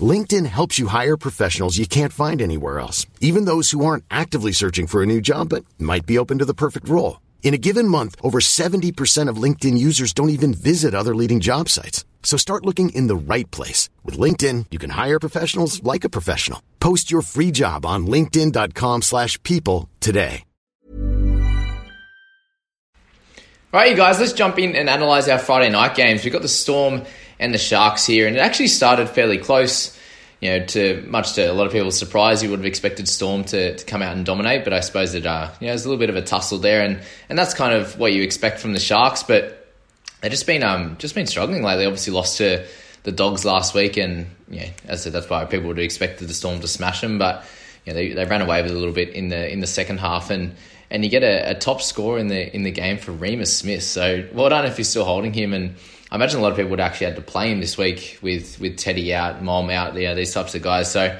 LinkedIn helps you hire professionals you can't find anywhere else, even those who aren't actively searching for a new job but might be open to the perfect role. In a given month, over 70% of LinkedIn users don't even visit other leading job sites. So start looking in the right place. With LinkedIn, you can hire professionals like a professional. Post your free job on linkedin.com slash people today. All right, you guys, let's jump in and analyse our Friday night games. We've got the Storm and the Sharks here, and it actually started fairly close. You know, to much to a lot of people's surprise, you would have expected Storm to, to come out and dominate, but I suppose it uh, you know, there's a little bit of a tussle there, and, and that's kind of what you expect from the Sharks. But they've just been um just been struggling lately. Obviously, lost to the Dogs last week, and yeah, as I said, that's why people would have expected the Storm to smash them. But know, they, they ran away with it a little bit in the in the second half, and and you get a, a, top score in the in the game for Reimis Smith. So well done if you're still holding him. And I imagine a lot of people would actually have to play him this week with with Teddy out, Mom out, you know, these types of guys. So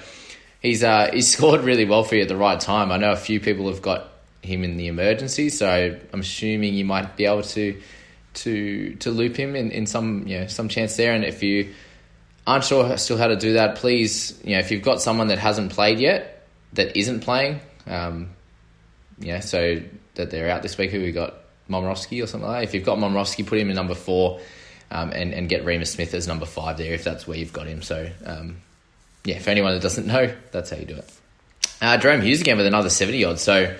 he's uh, he's scored really well for you at the right time. I know a few people have got him in the emergency, so I'm assuming you might be able to to to loop him in, in some you know some chance there. And if you aren't sure still how to do that, please you know if you've got someone that hasn't played yet that isn't playing. Um, yeah, so that they're out this week. Who we got? Momorowski or something like that. If you've got Momorowski, put him in number four um, and, and get Reimis Smith as number five there if that's where you've got him. So, um, yeah, for anyone that doesn't know, that's how you do it. Uh, Jahrome Hughes again with another 70 odd. So,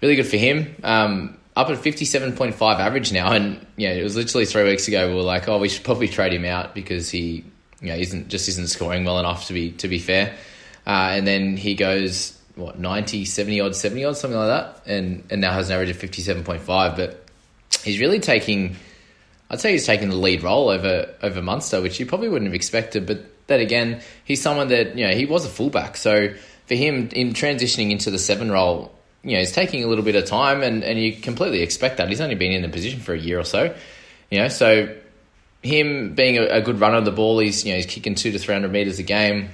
really good for him. Um, up at 57.5 average now. And, yeah, it was literally three weeks ago we were like, oh, we should probably trade him out because he, you know, isn't just isn't scoring well enough to be to be fair. Uh, and then he goes what 90, 70 odd, 70 odd, something like that, and and now has an average of fifty seven point five. But he's really taking, I'd say he's taking the lead role over over Munster, which you probably wouldn't have expected. But then again, he's someone that you know he was a fullback, so for him in transitioning into the seven role, you know, he's taking a little bit of time, and and you completely expect that. He's only been in the position for a year or so, you know, so. Him being a, a good runner of the ball, he's you know he's kicking two to three hundred meters a game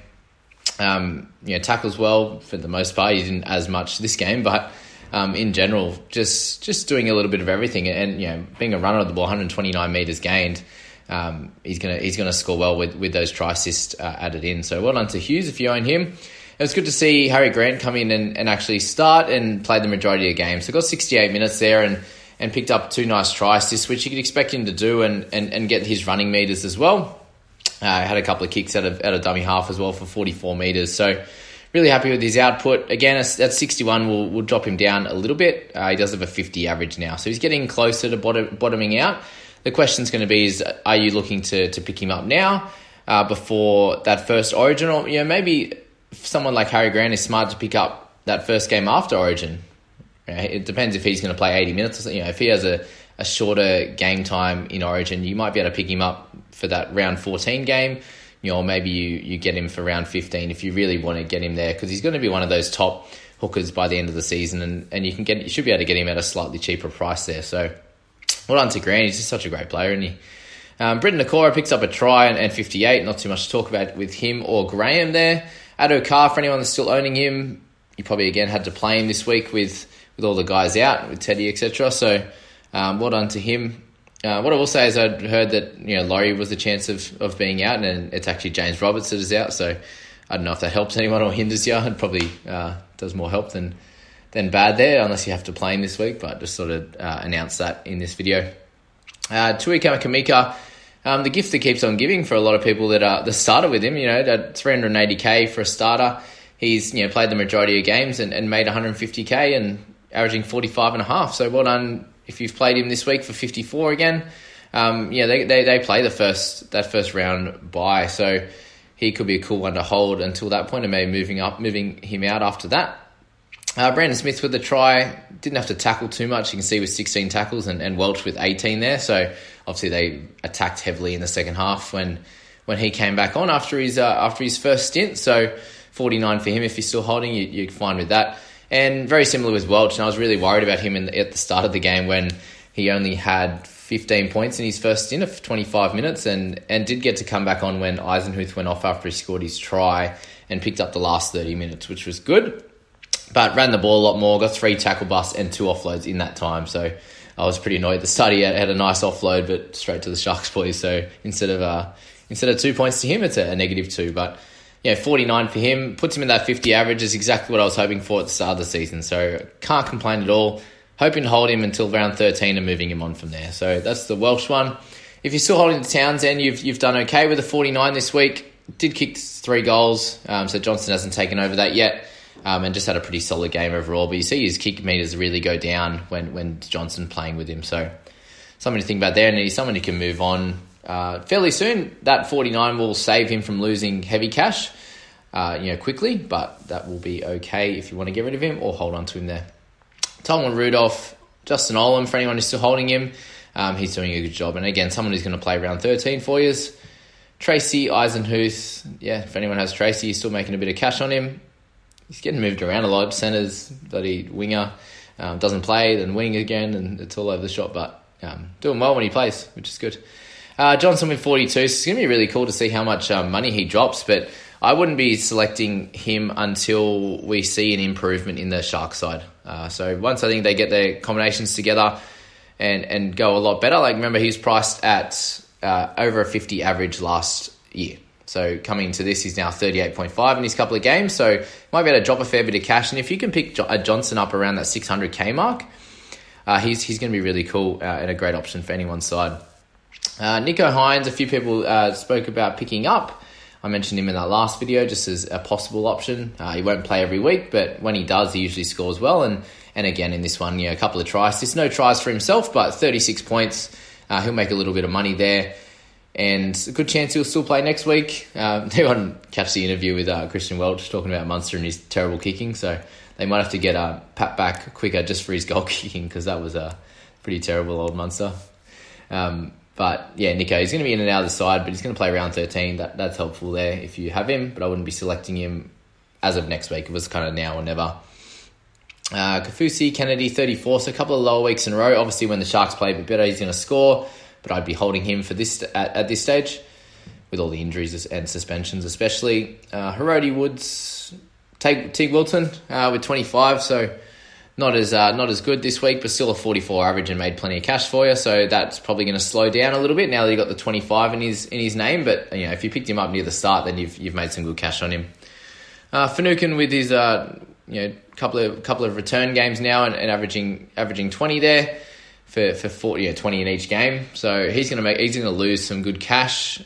um, you know, tackles well for the most part. He didn't as much this game, but um, in general, just just doing a little bit of everything. And you know, being a runner of the ball, 129 meters gained, um, he's gonna he's gonna score well with with those try assists uh, added in. So well done to Hughes if you own him. It was good to see Harry Grant come in and, and actually start and play the majority of the game. So got 68 minutes there and and picked up two nice try assists, which you could expect him to do, and, and, and get his running meters as well. Uh, had a couple of kicks out of out of dummy half as well for 44 meters. So really happy with his output. Again, at 61, we'll, we'll drop him down a little bit. Uh, he does have a 50 average now, so he's getting closer to bottom, bottoming out. The question's going to be: Is are you looking to to pick him up now uh, before that first Origin, or you know maybe someone like Harry Grant is smart to pick up that first game after Origin? It depends if he's going to play 80 minutes. Or, you know, if he has a a shorter game time in Origin, you might be able to pick him up for that round 14 game. You know, maybe you, you get him for round 15 if you really want to get him there because he's going to be one of those top hookers by the end of the season, and, and you can get you should be able to get him at a slightly cheaper price there. So, well done to Grant. He's just such a great player, isn't he? Um, Briton Nikora picks up a try and, and 58. Not too much to talk about with him or Graham there. Addo Carr, for anyone that's still owning him, you probably again had to play him this week with with all the guys out with Teddy etc. So um, well done to him. Uh, what I will say is I'd heard that you know Laurie was the chance of, of being out, and it's actually James Roberts that is out. So I don't know if that helps anyone or hinders you. It probably uh, does more help than than bad there, unless you have to play him this week. But just sort of uh, announce that in this video. Uh, Tui Kamikamica, um, the gift that keeps on giving for a lot of people that uh, that started with him. You know, that 380k for a starter. he's you know played the majority of games and, and made 150k and averaging 45 and a half. So well done if you've played him this week for 54 again. Um, yeah, they, they, they play the first that first round by, so he could be a cool one to hold until that point, and maybe moving up, moving him out after that. Uh, Brandon Smith with the try didn't have to tackle too much. You can see with 16 tackles and, and Welch with 18 there. So obviously they attacked heavily in the second half when when he came back on after his uh, after his first stint. So 49 for him if he's still holding, you, you're fine with that. And very similar with Welch. And I was really worried about him in, at the start of the game when he only had 15 points in his first stint of 25 minutes and, and did get to come back on when Eisenhuth went off after he scored his try and picked up the last 30 minutes, which was good. But ran the ball a lot more, got three tackle busts and two offloads in that time. So I was pretty annoyed. The study had, had a nice offload, but straight to the Sharks boys. So instead of uh, instead of two points to him, it's a, a negative two. But yeah, 49 for him puts him in that 50 average is exactly what I was hoping for at the start of the season. So can't complain at all. Hoping to hold him until round 13 and moving him on from there. So that's the Welch one. If you're still holding the Townsend, you've you've done okay with the 49 this week. Did kick three goals, um, so Johnson hasn't taken over that yet, um, and just had a pretty solid game overall. But you see his kick meters really go down when when Johnson playing with him. So something to think about there, and he's someone who can move on uh, fairly soon. That 49 will save him from losing heavy cash, uh, you know, quickly, but that will be okay if you want to get rid of him or hold on to him there. Tolman Rudolph, Justin Olam, for anyone who's still holding him, um, he's doing a good job. And again, someone who's going to play around 13 for you. Tracy Eisenhuth, yeah, if anyone has Tracy, he's still making a bit of cash on him. He's getting moved around a lot. Centers, bloody winger, um, doesn't play, then wing again, and it's all over the shop. But um, doing well when he plays, which is good. Uh, Johnson with 42. So it's going to be really cool to see how much um, money he drops, but I wouldn't be selecting him until we see an improvement in the Shark side. Uh, so once I think they get their combinations together and and go a lot better. Like remember, he's priced at uh, over a 50 average last year. So coming to this, he's now 38.5 in his couple of games. So might be able to drop a fair bit of cash. And if you can pick a Johnson up around that 600k mark, uh, he's he's going to be really cool uh, and a great option for anyone's side. Uh, Nicho Hynes, a few people uh, spoke about picking up. I mentioned him in that last video just as a possible option. Uh, he won't play every week, but when he does, he usually scores well. And and again in this one, you know, a couple of tries. There's no tries for himself, but 36 points. Uh, he'll make a little bit of money there, and a good chance he'll still play next week. Uh, they won't catch the interview with uh, Christian Welch talking about Munster and his terrible kicking, so they might have to get uh, Pat back quicker just for his goal kicking because that was a pretty terrible old Munster. Um, but yeah, Nicho, he's going to be in and out of the side, but he's going to play round 13. That, that's helpful there if you have him, but I wouldn't be selecting him as of next week. It was kind of now or never. Uh, Kaufusi, Kennedy, 34. So a couple of lower weeks in a row. Obviously, when the Sharks play a bit better, he's going to score, but I'd be holding him for this at, at this stage with all the injuries and suspensions, especially. Uh, Woods, take Teig Wilton uh, with 25. So not as uh, not as good this week, but still a 44 average and made plenty of cash for you. So that's probably going to slow down a little bit now that he got the 25 in his in his name. But you know, if you picked him up near the start, then you've you've made some good cash on him. Uh, Finucane with his uh, you know couple of couple of return games now and, and averaging averaging 20 there for for 40 yeah, 20 in each game. So he's going to make he's going to lose some good cash.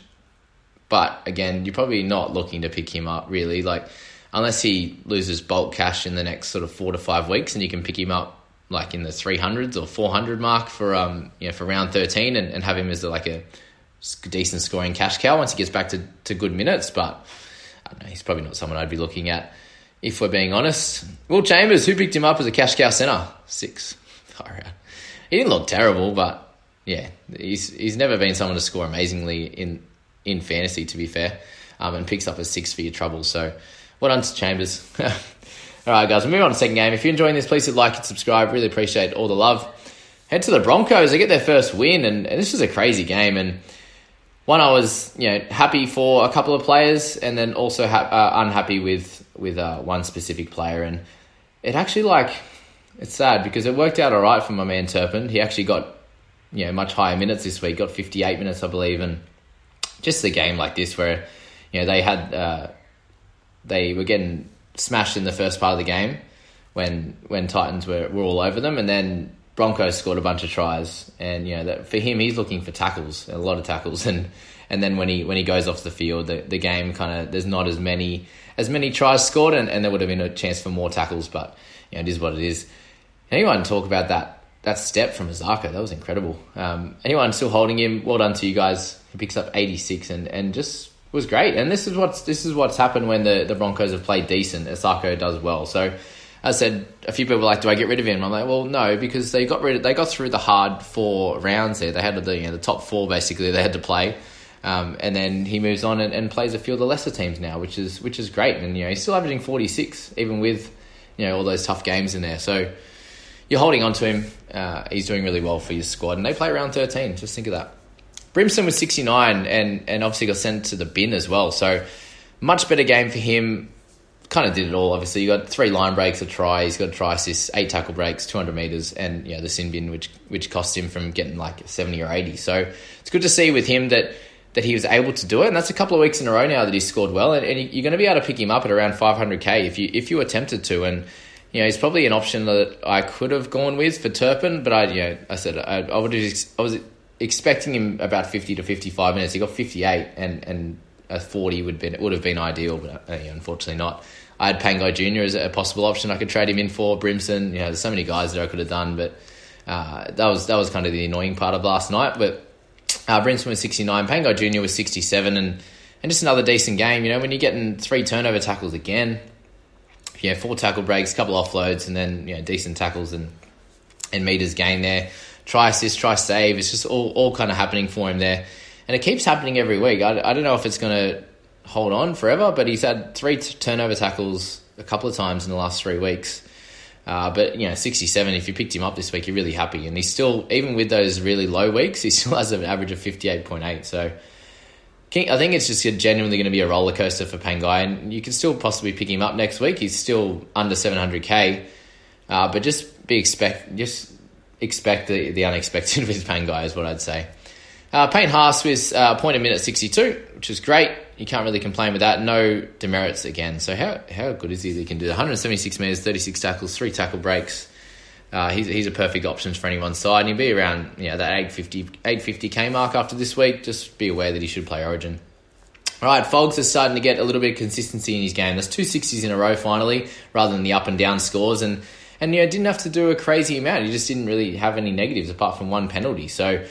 But again, you're probably not looking to pick him up really like unless he loses bulk cash in the next sort of four to five weeks, and you can pick him up like in the 300s or 400 mark for um you know for round 13 and, and have him as like a decent scoring cash cow once he gets back to, to good minutes. But know, he's probably not someone I'd be looking at if we're being honest. Will Chambers, who picked him up as a cash cow centre? Six. He didn't look terrible, but yeah, he's he's never been someone to score amazingly in in fantasy. To be fair, um, and picks up a six for your trouble. So well done to Chambers. all right, guys, we'll move on to the second game. If you're enjoying this, please hit like and subscribe. Really appreciate all the love. Head to the Broncos. They get their first win, and, and this was a crazy game. And one, I was you know happy for a couple of players, and then also ha- uh, unhappy with with uh, one specific player. And it actually like it's sad because it worked out all right for my man Turpin. He actually got you know much higher minutes this week. Got 58 minutes, I believe, and just a game like this where you know they had. Uh, they were getting smashed in the first part of the game when when Titans were, were all over them, and then Broncos scored a bunch of tries. And you know that for him, he's looking for tackles, a lot of tackles, and and then when he when he goes off the field, the, the game kind of there's not as many as many tries scored, and, and there would have been a chance for more tackles, but you know, it is what it is. Anyone talk about that that step from Isaako? That was incredible. Um, anyone still holding him? Well done to you guys. He picks up 86 and, and just was great. And this is what's this is what's happened when the, the Broncos have played decent. Isaako does well. So I said a few people were like, "Do I get rid of him?" I'm like, "Well, no, because they got rid of, they got through the hard four rounds there. They had the you know, the top four basically they had to play, um, and then he moves on and, and, plays a few of the lesser teams now, which is which is great. And you know he's still averaging 46 even with you know all those tough games in there. So you're holding on to him. Uh, he's doing really well for your squad, and they play around 13. Just think of that. Brimson was 69 and, and obviously got sent to the bin as well. So much better game for him. Kind of did it all. Obviously, you got three line breaks, a try. He's got a try assist, eight tackle breaks, 200 meters, and yeah, the sin bin, which which cost him from getting like 70 or 80. So it's good to see with him that that he was able to do it, and that's a couple of weeks in a row now that he's scored well, and, and you're going to be able to pick him up at around 500k if you if you were tempted to, and you know he's probably an option that I could have gone with for Turpin, but I you know I said I, I would have, I was expecting him about 50 to 55 minutes. He got 58, and, and a 40 would, been, would have been ideal, but uh, unfortunately not. I had Pangai Jr. as a possible option. I could trade him in for Brimson. You know, there's so many guys that I could have done, but uh, that was that was kind of the annoying part of last night. But uh, Brimson was 69, Pangai Jr. was 67, and and just another decent game. You know, when you're getting three turnover tackles again, you know, four tackle breaks, a couple offloads, and then you know decent tackles and and meters gain there try assist, try save. It's just all, all kind of happening for him there. And it keeps happening every week. I, I don't know if it's going to hold on forever, but he's had three t- turnover tackles a couple of times in the last three weeks. Uh, but, you know, 67, if you picked him up this week, you're really happy. And he's still, even with those really low weeks, he still has an average of 58.8. So I think it's just genuinely going to be a roller coaster for Pangai. And you can still possibly pick him up next week. He's still under 700k. Uh, but just be expect, just expect the, the unexpected with Pangai, is what I'd say. Uh, Payne Haas was uh, point a minute 62, which is great. You can't really complain with that. No demerits again. So how how good is he that he can do 176 metres, 36 tackles, three tackle breaks. Uh, he's, he's a perfect option for anyone's side. And he'll be around you know, that 850, 850k mark after this week. Just be aware that he should play Origin. All right, Fogs is starting to get a little bit of consistency in his game. There's two 60s in a row finally, rather than the up and down scores. And and you know didn't have to do a crazy amount. He just didn't really have any negatives apart from one penalty. So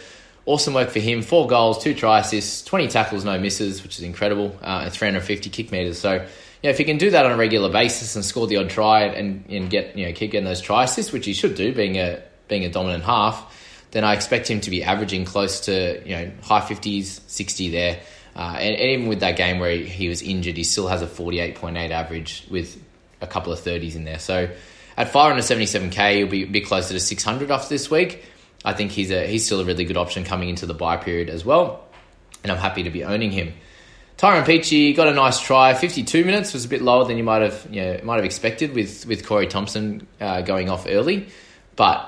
awesome work for him. Four goals, two try assists, twenty tackles, no misses, which is incredible, uh, and three hundred fifty kick meters. So you know, if he can do that on a regular basis and score the odd try and and get you know keep getting those try assists, which he should do, being a being a dominant half, then I expect him to be averaging close to you know high fifties, sixty there. Uh, and, and, even with that game where he, he was injured, he still has a 48.8 average with a couple of 30s in there. So at 577k, he'll be a bit closer to 600 after this week. I think he's a he's still a really good option coming into the buy period as well, and I'm happy to be owning him. Tyrone Peachey got a nice try. 52 minutes was a bit lower than you might have you know, might have expected with with Corey Thompson uh, going off early, but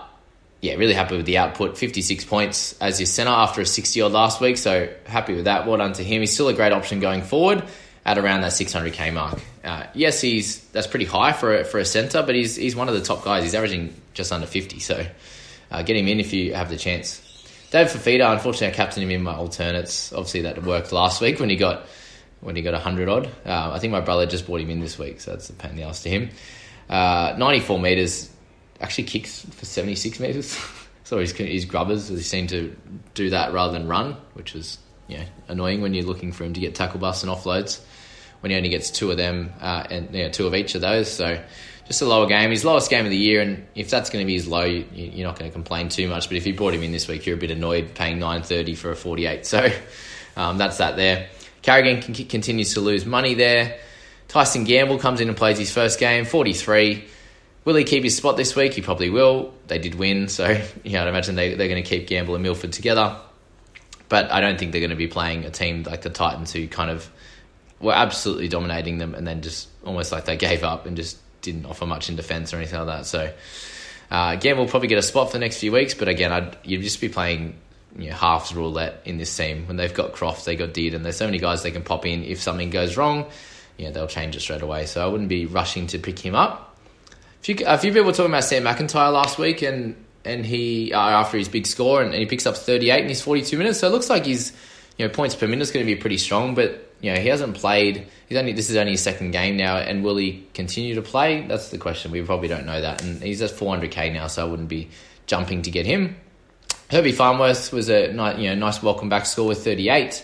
yeah, really happy with the output. 56 points as your centre after a 60 odd last week, so happy with that. Well done to him. He's still a great option going forward at around that 600k mark. Uh, yes, he's that's pretty high for a, for a centre, but he's he's one of the top guys. He's averaging just under 50, so uh, get him in if you have the chance. David Fifita, unfortunately, I captained him in my alternates. Obviously, that worked last week when he got when he got 100 odd. Uh, I think my brother just brought him in this week, so that's a pain in the ass to him. Uh, 94 metres, actually kicks for 76 metres. so his, his grubbers, he seemed to do that rather than run, which was yeah, annoying when you're looking for him to get tackle busts and offloads when he only gets two of them uh, and you know, two of each of those. So just a lower game. His lowest game of the year, and if that's going to be his low, you, are not going to complain too much. But if you brought him in this week, you're a bit annoyed paying nine thirty for a forty eight. So um, that's that there. Carrigan continues to lose money there. Tyson Gamble comes in and plays his first game, forty three. Will he keep his spot this week? He probably will. They did win, so you know, I'd imagine they, they're going to keep Gamble and Milford together. But I don't think they're going to be playing a team like the Titans who kind of were absolutely dominating them, and then just almost like they gave up and just didn't offer much in defence or anything like that. So uh, again, we'll probably get a spot for the next few weeks, but again, I'd, you'd just be playing you know, halves roulette in this team. When they've got Croft, they got Deed, and there's so many guys they can pop in. If something goes wrong, you know, they'll change it straight away. So I wouldn't be rushing to pick him up. A few, a few people were talking about Sam McIntyre last week, and and he uh, after his big score, and, and he picks up 38 in his 42 minutes. So it looks like his you know, points per minute is going to be pretty strong, but you know, he hasn't played. He's only this is only his second game now, and will he continue to play? That's the question. We probably don't know that, and he's at 400k now, so I wouldn't be jumping to get him. Herbie Farnworth was a you know nice welcome back score with 38,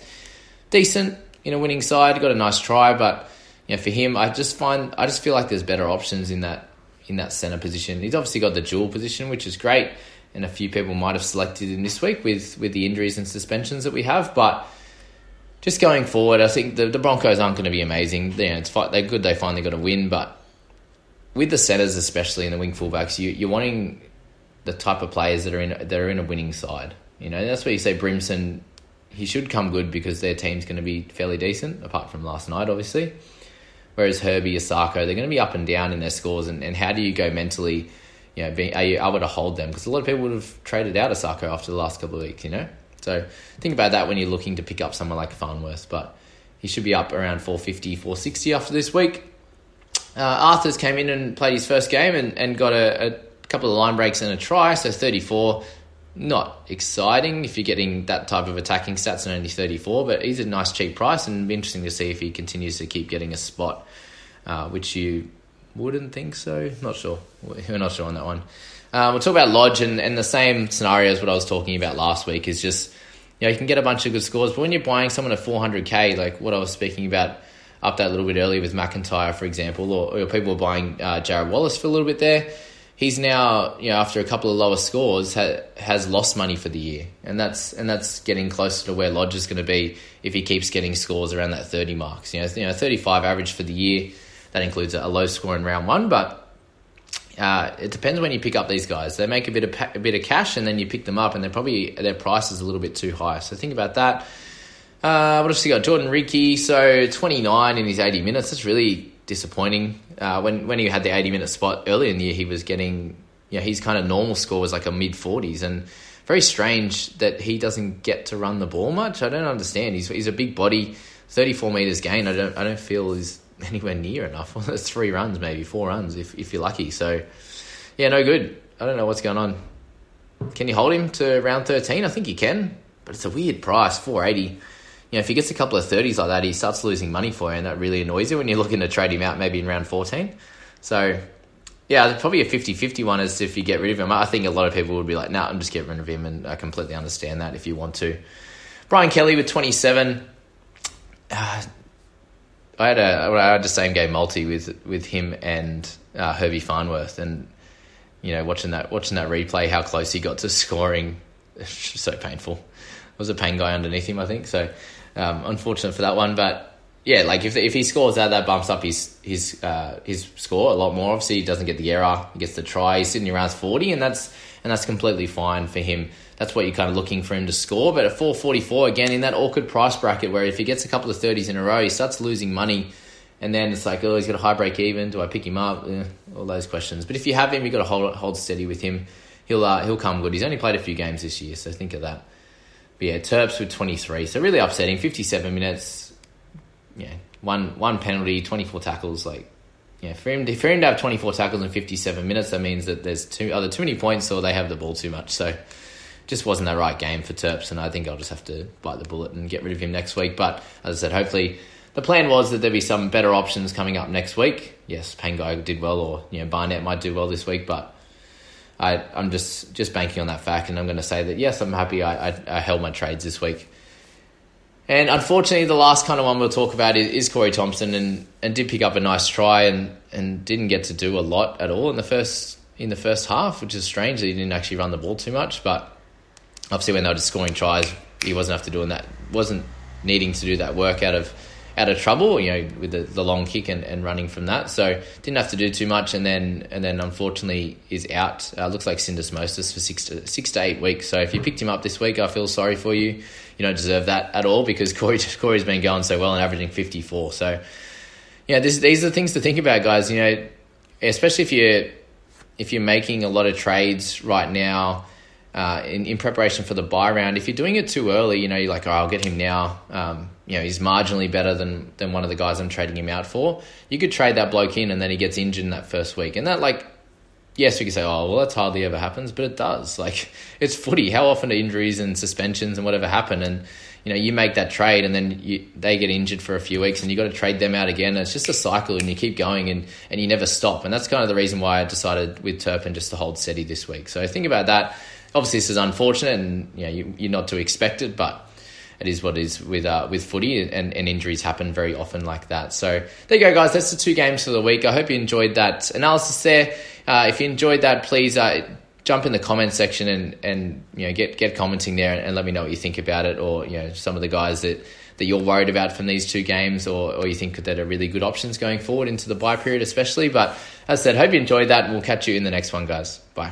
decent in a winning side. Got a nice try, but you know for him, I just find I just feel like there's better options in that in that center position. He's obviously got the dual position, which is great, and a few people might have selected him this week with with the injuries and suspensions that we have, but just going forward, I think the, the Broncos aren't going to be amazing. You know, it's they're good. They finally got a win, but with the centers, especially in the wing fullbacks, you, you're wanting the type of players that are in that are in a winning side. You know, that's where you say Brimson. He should come good because their team's going to be fairly decent, apart from last night, obviously. Whereas Herbie, Isaako, they're going to be up and down in their scores. And, and how do you go mentally? You know, being, are you able to hold them? Because a lot of people would have traded out Isaako after the last couple of weeks. You know. So think about that when you're looking to pick up someone like Farnworth. But he should be up around 450, 460 after this week. Uh, Arthars came in and played his first game and, and got a, a couple of line breaks and a try, so 34. Not exciting if you're getting that type of attacking stats and only 34, but he's a nice cheap price and interesting to see if he continues to keep getting a spot, uh, which you wouldn't think so. Not sure. We're not sure on that one. Um, we'll talk about Lodge and, and the same scenario as what I was talking about last week is just, you know, you can get a bunch of good scores, but when you're buying someone at 400k, like what I was speaking about up that little bit earlier with McIntyre, for example, or, or people were buying uh, Jarrod Wallace for a little bit there, he's now, you know, after a couple of lower scores, ha- has lost money for the year, and that's and that's getting closer to where Lodge is going to be if he keeps getting scores around that 30 marks. You know, you know, 35 average for the year. That includes a low score in round one, but uh, it depends when you pick up these guys. They make a bit of pa- a bit of cash, and then you pick them up, and they're probably their price is a little bit too high. So think about that. Uh, what else you got? Jordan Riki, so 29 in his 80 minutes. That's really disappointing. Uh, when when he had the 80 minute spot earlier in the year, he was getting, you know, his kind of normal score was like a mid 40s, and very strange that he doesn't get to run the ball much. I don't understand. He's he's a big body, 34 meters gain. I don't I don't feel is anywhere near enough. Three runs, maybe four runs if if you're lucky. So, yeah, no good. I don't know what's going on. Can you hold him to round 13? I think you can, but it's a weird price, 480 you know, if he gets a couple of 30s like that, he starts losing money for you, and that really annoys you when you're looking to trade him out maybe in round 14. So, yeah, probably a 50 50 one is if you get rid of him. I think a lot of people would be like, no, nah, I'm just getting rid of him, and I completely understand that if you want to. Brian Kelly with 27. Uh, I had a I had the same game multi with with him and uh, Herbie Farnworth, and you know watching that watching that replay, how close he got to scoring, so painful. It was a Pangai underneath him, I think. So um, unfortunate for that one, but yeah, like if if he scores that, that bumps up his his uh, his score a lot more. Obviously, he doesn't get the error, he gets the try. He's sitting around forty, and that's and that's completely fine for him. That's what you're kind of looking for him to score. But at 444, again, in that awkward price bracket where if he gets a couple of 30s in a row, he starts losing money. And then it's like, oh, he's got a high break even. Do I pick him up? Eh, all those questions. But if you have him, you've got to hold, hold steady with him. He'll, uh, he'll come good. He's only played a few games this year, so think of that. But yeah, Terps with 23. So really upsetting. 57 minutes. Yeah, one one penalty, 24 tackles. Like, yeah, for him, to, for him to have 24 tackles in 57 minutes, that means that there's too, either too many points or they have the ball too much. So just wasn't the right game for Terps, and I think I'll just have to bite the bullet and get rid of him next week. But as I said, hopefully the plan was that there'd be some better options coming up next week. Yes, Pangai did well, or you know Barnett might do well this week, but I, I'm just just banking on that fact, and I'm going to say that yes, I'm happy I, I, I, held my trades this week. And unfortunately, the last kind of one we'll talk about is, is Corey Thompson, and, and did pick up a nice try, and, and didn't get to do a lot at all in the first in the first half, which is strange that he didn't actually run the ball too much. But obviously, when they were just scoring tries, he wasn't after doing that, wasn't needing to do that work out of out of trouble, you know, with the, the long kick and, and running from that. So didn't have to do too much, and then and then unfortunately is out. Uh, looks like syndesmosis for six to six to eight weeks. So if you picked him up this week, I feel sorry for you. You don't deserve that at all because Corey Corey's been going so well and averaging fifty four. So yeah, this, these are the things to think about, guys. You know, especially if you're if you're making a lot of trades right now uh, in, in preparation for the buy round. If you're doing it too early, you know, you're like, oh, I'll get him now. Um, you know, he's marginally better than, than one of the guys I'm trading him out for. You could trade that bloke in and then he gets injured in that first week. And that, like, yes, we can say, oh, well, that's hardly ever happens, but it does. Like, it's footy. How often do injuries and suspensions and whatever happen? And, you know, you make that trade and then you, they get injured for a few weeks and you got to trade them out again. And it's just a cycle and you keep going and, and you never stop. And that's kind of the reason why I decided with Turpin just to hold steady this week. So think about that. Obviously, this is unfortunate and, you know, you, you're not to expect it, but it is what it is with uh, with footy, and, and injuries happen very often like that. So there you go, guys. That's the two games for the week. I hope you enjoyed that analysis there. Uh, if you enjoyed that, please uh, jump in the comment section and and you know get get commenting there and, and, let me know what you think about it, or you know some of the guys that. That you're worried about from these two games, or, or you think that are really good options going forward into the bye period, especially. But as I said, hope you enjoyed that, and we'll catch you in the next one, guys. Bye.